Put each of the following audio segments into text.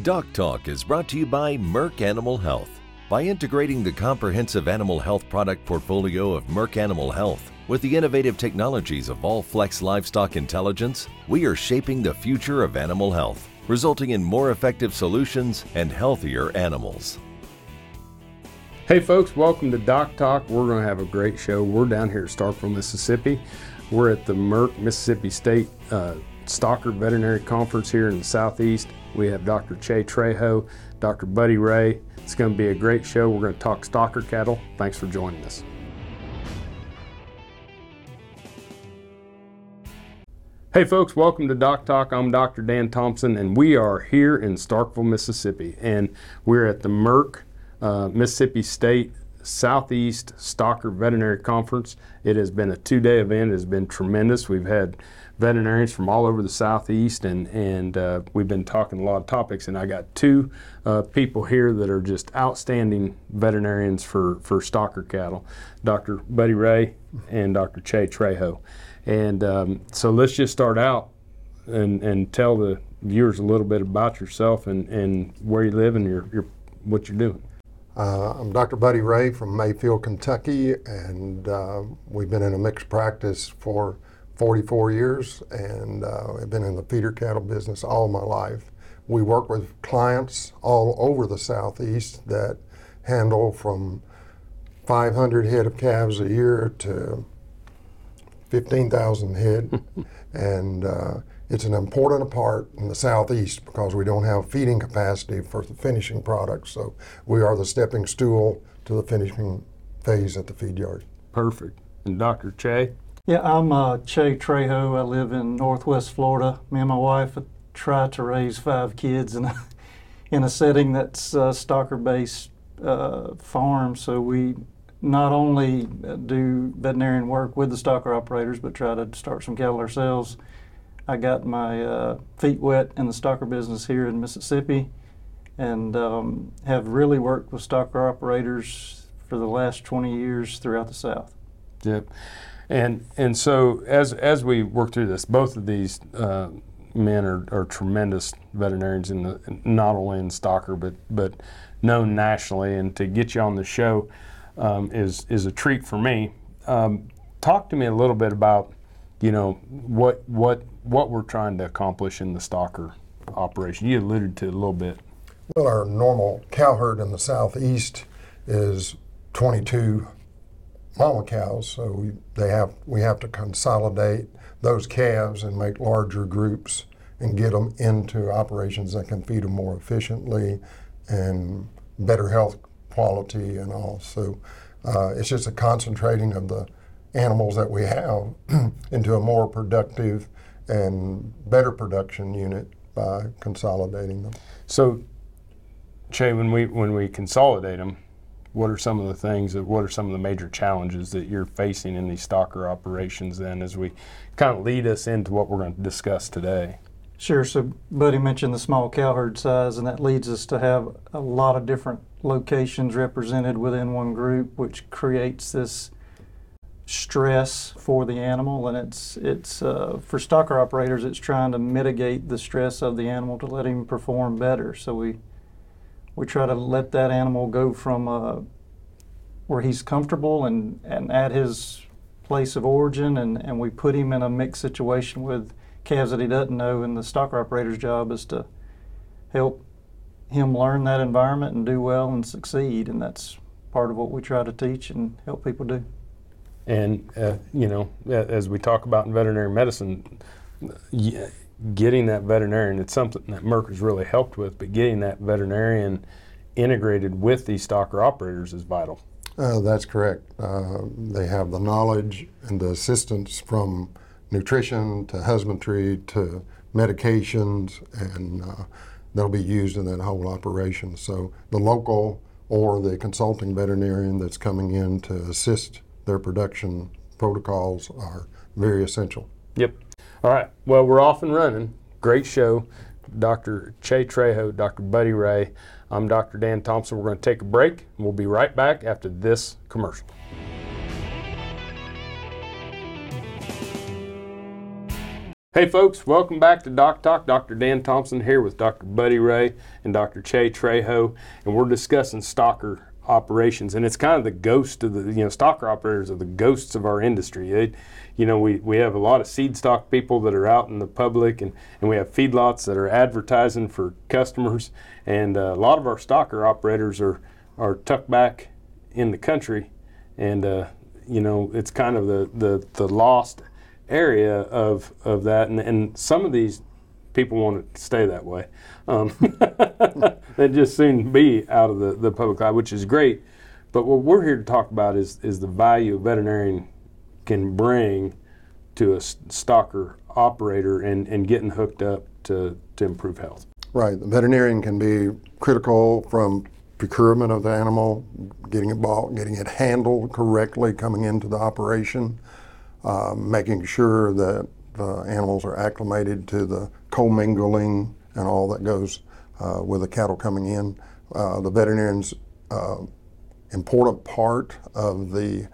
Doc Talk is brought to you by Merck Animal Health. By integrating the comprehensive animal health product portfolio of Merck Animal Health with the innovative technologies of Allflex Livestock Intelligence, we are shaping the future of animal health, resulting in more effective solutions and healthier animals. Hey folks, welcome to Doc Talk. We're going to have a great show. We're down here at Starkville, Mississippi. We're at the Merck Mississippi State uh, Stocker Veterinary Conference here in the Southeast. We have Dr. Chay Trejo, Dr. Buddy Ray. It's going to be a great show. We're going to talk stocker cattle. Thanks for joining us. Hey folks, welcome to Doc Talk. I'm Dr. Dan Thompson, and we are here in Starkville, Mississippi, and we're at the Merck uh, Mississippi State Southeast Stocker Veterinary Conference. It has been a two-day event. It has been tremendous. We've had veterinarians from all over the southeast, and and uh, we've been talking a lot of topics. And I got two uh, people here that are just outstanding veterinarians for for stocker cattle, Dr. Buddy Ray and Dr. Chay Trejo. And um, so let's just start out and and tell the viewers a little bit about yourself and and where you live and your your what you're doing. Uh, I'm Dr. Buddy Ray from Mayfield, Kentucky, and uh, we've been in a mixed practice for 44 years, and uh, I've been in the feeder cattle business all my life. We work with clients all over the Southeast that handle from 500 head of calves a year to 15,000 head, and uh, it's an important part in the southeast because we don't have feeding capacity for the finishing products. So we are the stepping stool to the finishing phase at the feed yard. Perfect. And Dr. Chay? Yeah, I'm uh, Chay Trejo. I live in Northwest Florida. Me and my wife try to raise five kids in a, in a setting that's uh, stocker-based uh, farm. So we not only do veterinarian work with the stocker operators, but try to start some cattle ourselves. I got my uh, feet wet in the stocker business here in Mississippi, and um, have really worked with stocker operators for the last 20 years throughout the South. Yep. And and so as as we work through this, both of these uh, men are, are tremendous veterinarians in the not only in Stocker but but known nationally. And to get you on the show um, is is a treat for me. Um, talk to me a little bit about you know what what what we're trying to accomplish in the Stocker operation. You alluded to it a little bit. Well, our normal cow herd in the southeast is 22 mama cows, so we, they have we have to consolidate those calves and make larger groups and get them into operations that can feed them more efficiently and better health quality and all. So uh, it's just a concentrating of the animals that we have into a more productive and better production unit by consolidating them. So, Chay, when we when we consolidate them, what are some of the things that what are some of the major challenges that you're facing in these stocker operations then as we kind of lead us into what we're going to discuss today sure so buddy mentioned the small cow herd size and that leads us to have a lot of different locations represented within one group which creates this stress for the animal and it's it's uh, for stocker operators it's trying to mitigate the stress of the animal to let him perform better so we we try to let that animal go from uh, where he's comfortable and, and at his place of origin, and, and we put him in a mixed situation with calves that he doesn't know. And the stocker operator's job is to help him learn that environment and do well and succeed. And that's part of what we try to teach and help people do. And, uh, you know, as we talk about in veterinary medicine, getting that veterinarian, it's something that Merck has really helped with, but getting that veterinarian integrated with these stocker operators is vital. Uh, that's correct. Uh, they have the knowledge and the assistance from nutrition to husbandry to medications, and uh, they'll be used in that whole operation. So the local or the consulting veterinarian that's coming in to assist their production protocols are very essential. Yep. All right. Well, we're off and running. Great show. Dr. Chay Trejo, Dr. Buddy Ray. I'm Dr. Dan Thompson. We're going to take a break, and we'll be right back after this commercial. Hey folks, welcome back to Doc Talk. Dr. Dan Thompson here with Dr. Buddy Ray and Dr. Chay Trejo, and we're discussing stocker operations. And it's kind of the ghost of the, you know, stocker operators are the ghosts of our industry. They, you know, we, we have a lot of seed stock people that are out in the public, and, and we have feedlots that are advertising for customers. And uh, a lot of our stocker operators are, are tucked back in the country. And, uh, you know, it's kind of the, the, the lost area of of that, and, and some of these people want it to stay that way. Um, they just soon be out of the, the public eye, which is great. But what we're here to talk about is is the value a veterinarian can bring to a stocker operator and, and getting hooked up to, to improve health. Right. The veterinarian can be critical from procurement of the animal, getting it bought, getting it handled correctly coming into the operation, um, making sure that the animals are acclimated to the commingling and all that goes uh, with the cattle coming in. Uh, the veterinarian's uh, important part of the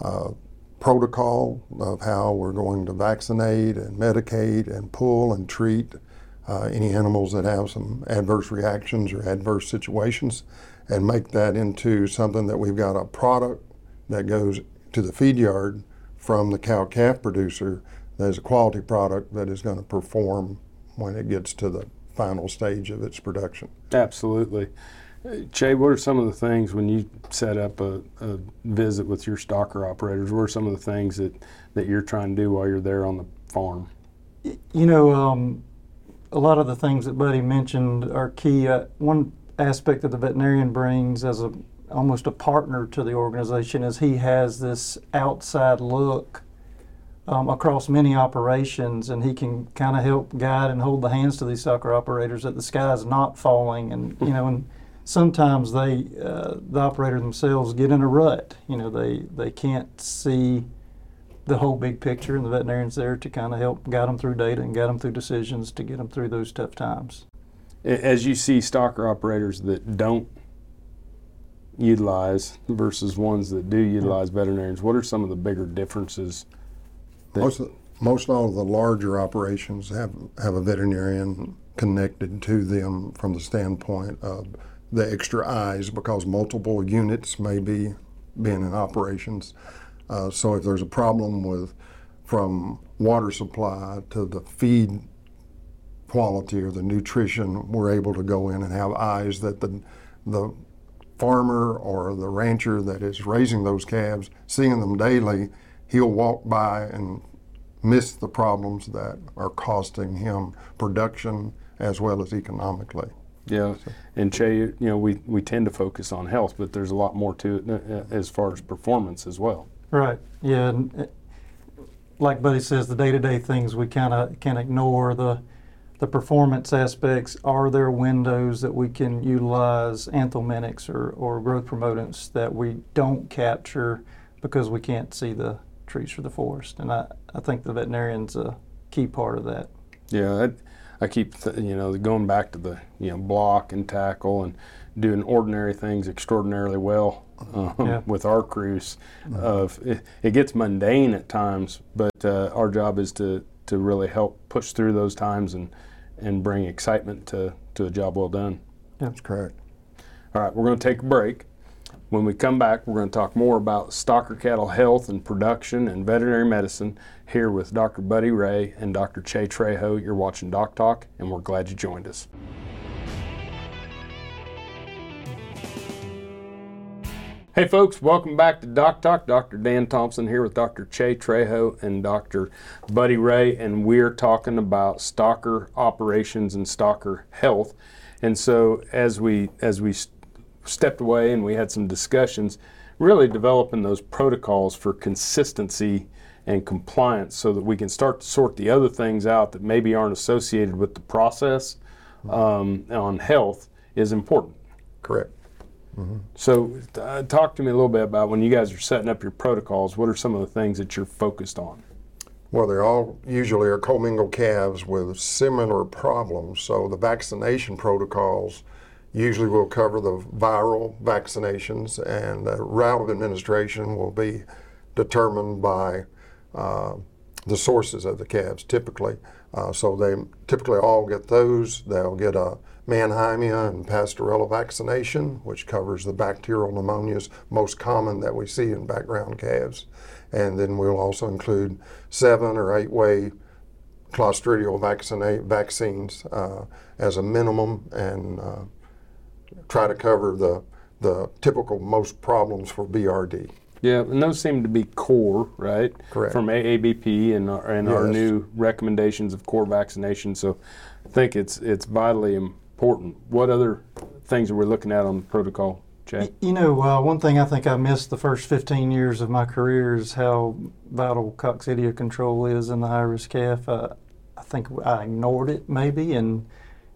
uh, protocol of how we're going to vaccinate and medicate and pull and treat uh, any animals that have some adverse reactions or adverse situations and make that into something that we've got a product that goes to the feed yard from the cow calf producer that is a quality product that is going to perform when it gets to the final stage of its production. Absolutely. Chay, what are some of the things when you set up a, a, visit with your stocker operators? What are some of the things that, that you're trying to do while you're there on the farm? You know, um, a lot of the things that Buddy mentioned are key. Uh, one aspect that the veterinarian brings as a almost a partner to the organization is he has this outside look um, across many operations and he can kind of help guide and hold the hands to these stocker operators that the sky is not falling and you know and sometimes they uh, the operator themselves get in a rut you know they they can't see the whole big picture and the veterinarian's there to kind of help guide them through data and guide them through decisions to get them through those tough times as you see stocker operators that don't utilize versus ones that do utilize veterinarians? What are some of the bigger differences? Most, most all of the larger operations have, have a veterinarian connected to them from the standpoint of the extra eyes because multiple units may be being in operations. Uh, so if there's a problem with from water supply to the feed quality or the nutrition, we're able to go in and have eyes that the the farmer or the rancher that is raising those calves, seeing them daily, he'll walk by and miss the problems that are costing him production as well as economically. Yeah, and Chay, you know, we, we tend to focus on health, but there's a lot more to it uh, as far as performance as well. Right. Yeah. And uh, like Buddy says, the day-to-day things we kind of can ignore. The the performance aspects, are there windows that we can utilize anthelmintics or, or growth promotants that we don't capture because we can't see the trees for the forest? And I, I think the veterinarian's a key part of that. Yeah, I, I keep, th- you know, going back to the, you know, block and tackle and doing ordinary things extraordinarily well um, yeah. with our crews. Mm-hmm. Of it, it, gets mundane at times, but uh, our job is to to really help push through those times and and bring excitement to, to a job well done. That's correct. All right, we're going to take a break. When we come back, we're going to talk more about stocker cattle health and production and veterinary medicine here with Dr. Buddy Ray and Dr. Chay Trejo. You're watching Doc Talk, and we're glad you joined us. Hey folks, welcome back to Doc Talk. Dr. Dan Thompson here with Dr. Chay Trejo and Dr. Buddy Ray, and we're talking about stocker operations and stocker health. And so as we as we stepped away and we had some discussions, really developing those protocols for consistency and compliance so that we can start to sort the other things out that maybe aren't associated with the process um, on health is important. Correct. Mm-hmm. So, uh, talk to me a little bit about when you guys are setting up your protocols. What are some of the things that you're focused on? Well, they all usually are commingled calves with similar problems. So, the vaccination protocols usually we'll cover the viral vaccinations, and the route of administration will be determined by uh, the sources of the calves typically. Uh, so they typically all get those. They'll get a Mannheimia and Pasteurella vaccination, which covers the bacterial pneumonias most common that we see in background calves. And then we'll also include seven or eight way clostridial vaccinate, vaccines uh, as a minimum and uh, try to cover the, the typical most problems for BRD. Yeah, and those seem to be core, right? Correct. From AABP and our, and our new recommendations of core vaccination. So I think it's it's vitally important. What other things are we looking at on the protocol, Jay? You know, uh, one thing I think I missed the first 15 years of my career is how vital coccidia control is in the high-risk calf. Uh, I think I ignored it maybe, and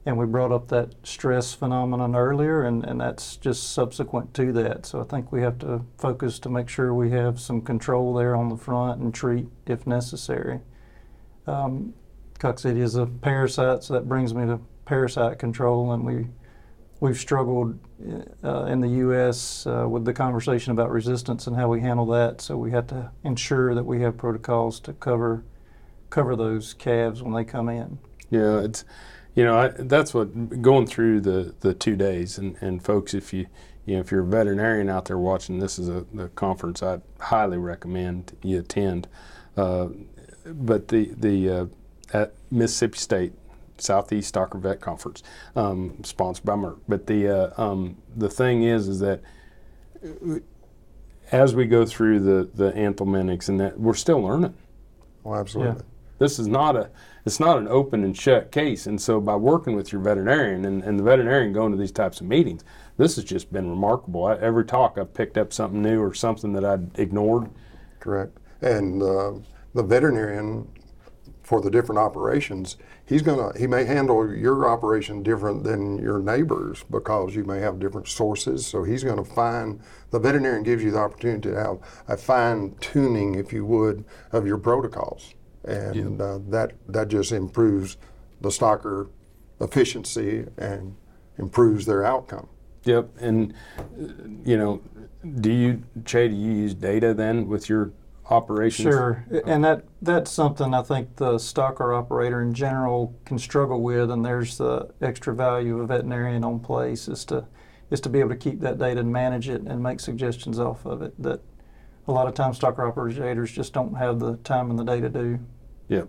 and we brought up that stress phenomenon earlier, and, and that's just subsequent to that. So I think we have to focus to make sure we have some control there on the front and treat if necessary. Um, coccidia is a parasite, so that brings me to parasite control, and we we've struggled uh, in the U.S. Uh, with the conversation about resistance and how we handle that. So we have to ensure that we have protocols to cover cover those calves when they come in. Yeah, it's you know I, that's what going through the the two days and and folks, if you you know if you're a veterinarian out there watching, this is a the conference I highly recommend you attend. Uh, but the the uh, at Mississippi State Southeast Stocker Vet Conference, um, sponsored by Merck. But the uh, um, the thing is, is that as we go through the the anthelmintics and that we're still learning Oh, absolutely. This is not a it's not an open and shut case and so by working with your veterinarian and, and the veterinarian going to these types of meetings this has just been remarkable I, every talk i've picked up something new or something that i'd ignored Correct. And uh, the veterinarian for the different operations, he's gonna he may handle your operation different than your neighbors because you may have different sources. So he's going to find the veterinarian gives you the opportunity to have a fine tuning, if you would, of your protocols, and uh, that that just improves the stocker efficiency and improves their outcome. yep and uh, you know do you Chay, do you use data then with your operations Sure, and that that's something I think the stocker operator in general can struggle with, and there's the extra value of a veterinarian on place is to is to be able to keep that data and manage it and make suggestions off of it. That a lot of times stocker operators just don't have the time and the day to do. Yep,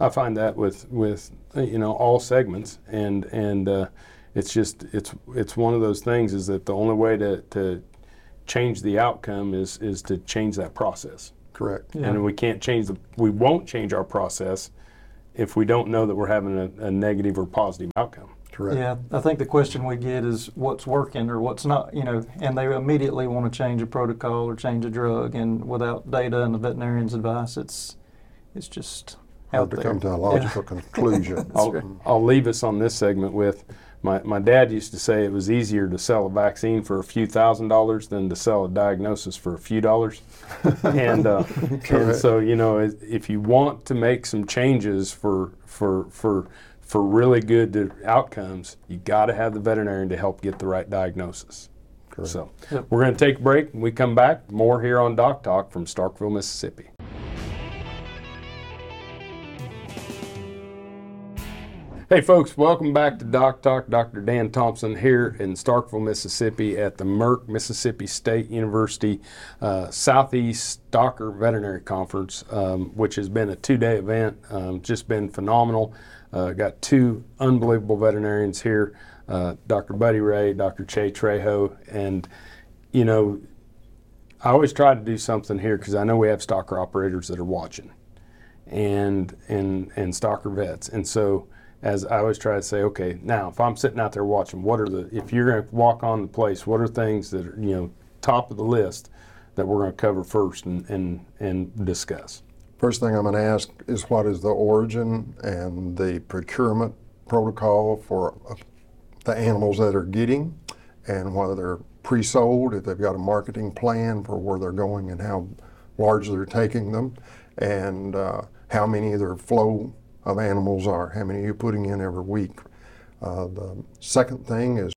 I find that with with you know all segments, and and uh, it's just it's it's one of those things is that the only way to to change the outcome is is to change that process, Correct. Yeah. and we can't change the we won't change our process if we don't know that we're having a, a negative or positive outcome. Correct. Yeah, I think the question we get is what's working or what's not, you know, and they immediately want to change a protocol or change a drug, and without data and the veterinarian's advice, it's it's just Hard out to there. come to a logical conclusion. I'll, right. I'll leave us on this segment with my, my dad used to say it was easier to sell a vaccine for a few thousand dollars than to sell a diagnosis for a few dollars. and, uh, and so, you know, if if you want to make some changes for, for, for, for really good outcomes, you got to have the veterinarian to help get the right diagnosis. Correct. So Yep. we're going to take a break. When we come back, more here on Doc Talk from Starkville, Mississippi. Hey folks, welcome back to Doc Talk. Dr. Dan Thompson here in Starkville, Mississippi at the Merck Mississippi State University uh, Southeast Stocker Veterinary Conference, um, which has been a two-day event. Um, just been phenomenal. Uh, got two unbelievable veterinarians here, uh, Dr. Buddy Ray, Dr. Chay Trejo, and you know, I always try to do something here because I know we have stocker operators that are watching and and and stocker vets. And so as I always try to say, okay, now if I'm sitting out there watching, what are the if you're going to walk on the place, what are things that are you know top of the list that we're going to cover first and and and discuss? First thing I'm going to ask is what is the origin and the procurement protocol for uh, the animals that are getting and whether they're pre-sold, if they've got a marketing plan for where they're going and how large they're taking them, and uh, how many of their flow of animals are, how many you're putting in every week. Uh, the second thing is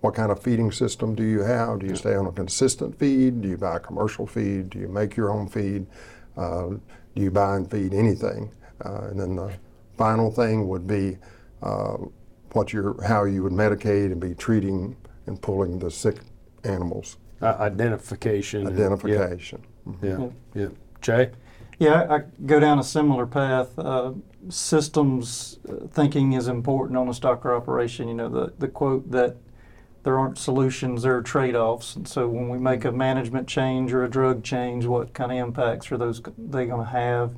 what kind of feeding system do you have? Do you stay on a consistent feed? Do you buy commercial feed? Do you make your own feed? Uh, do you buy and feed anything? Uh, and then the final thing would be uh, what your how you would medicate and be treating and pulling the sick animals. Uh, identification. and- Identification. Yeah, yeah, yeah. Jay? Yeah, I I go down a similar path. Uh, systems uh, thinking is important on a stocker operation. You know, the, the quote that there aren't solutions, there are trade offs. And so when we make a management change or a drug change, what kind of impacts are those they going to have?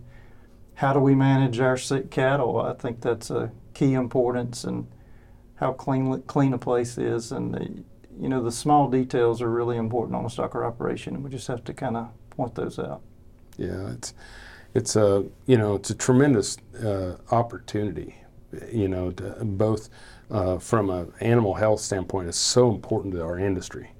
How do we manage our sick cattle? I think that's a key importance and how clean clean a place is. And, the, you know, the small details are really important on a stocker operation, and we just have to kind of point those out. Yeah, it's it's a you know it's a tremendous uh, opportunity. You know, to, both uh, from an animal health standpoint, is so important to our industry.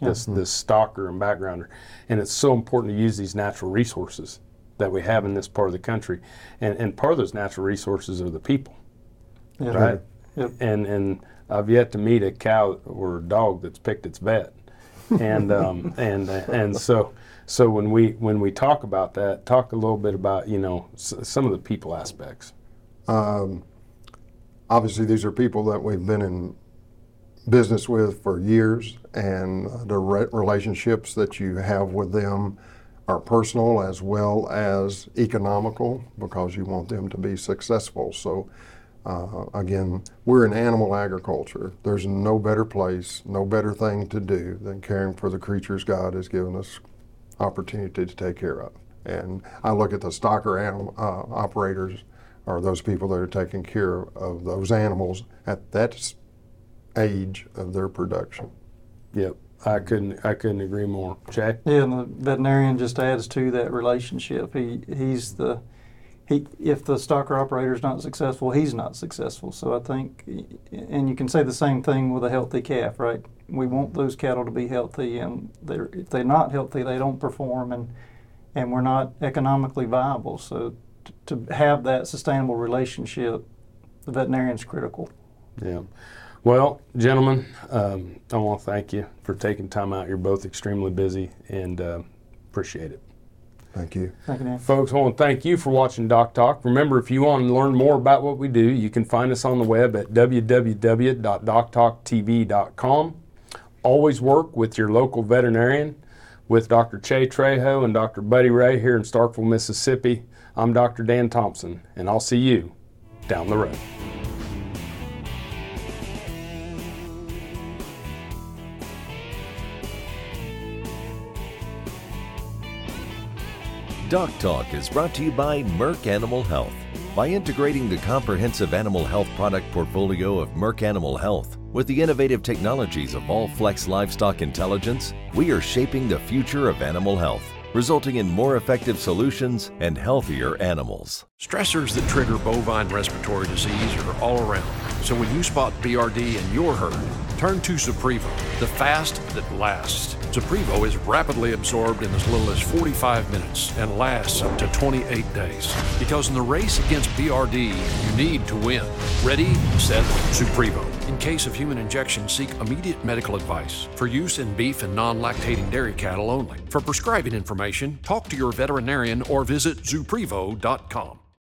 This this stocker and backgrounder, and it's so important to use these natural resources that we have in this part of the country, and and part of those natural resources are the people, Yeah. right? Yep. And and I've yet to meet a cow or a dog that's picked its vet, and um, and and so so when we when we talk about that, talk a little bit about you know s- some of the people aspects. Um, obviously, these are people that we've been in business with for years, and the re- relationships that you have with them are personal as well as economical because you want them to be successful. So, uh, again, we're in animal agriculture. There's no better place, no better thing to do than caring for the creatures God has given us opportunity to take care of. And I look at the stocker animal, uh, operators or those people that are taking care of those animals at that age of their production. Yep, I couldn't I couldn't agree more. Jay, Yeah, and the veterinarian just adds to that relationship. He he's the he if the stocker operator is not successful, he's not successful. So I think, and you can say the same thing with a healthy calf, right? We want those cattle to be healthy, and they're if they're not healthy, they don't perform, and and we're not economically viable. So t- to have that sustainable relationship, the veterinarian's critical. yeah. Well, gentlemen, um, I want to thank you for taking time out. You're both extremely busy, and uh, appreciate it. Thank you. Thank you, Dan. Folks, I want to thank you for watching Doc Talk. Remember, if you want to learn more about what we do, you can find us on the web at www.doctalktv.com. Always work with your local veterinarian, with Dr. Chay Trejo and Dr. Buddy Ray here in Starkville, Mississippi. I'm Dr. Dan Thompson, and I'll see you down the road. Doc Talk is brought to you by Merck Animal Health. By integrating the comprehensive animal health product portfolio of Merck Animal Health with the innovative technologies of Allflex Livestock Intelligence, we are shaping the future of animal health, resulting in more effective solutions and healthier animals. Stressors that trigger bovine respiratory disease are all around. So when you spot BRD in your herd, turn to Zuprevo, the fast that lasts. Zuprevo is rapidly absorbed in as little as 45 minutes and lasts up to 28 days. Because in the race against BRD, you need to win. Ready, set, Zuprevo. In case of human injection, seek immediate medical advice. For use in beef and non lactating dairy cattle only. For prescribing information, talk to your veterinarian or visit zuprevo.com.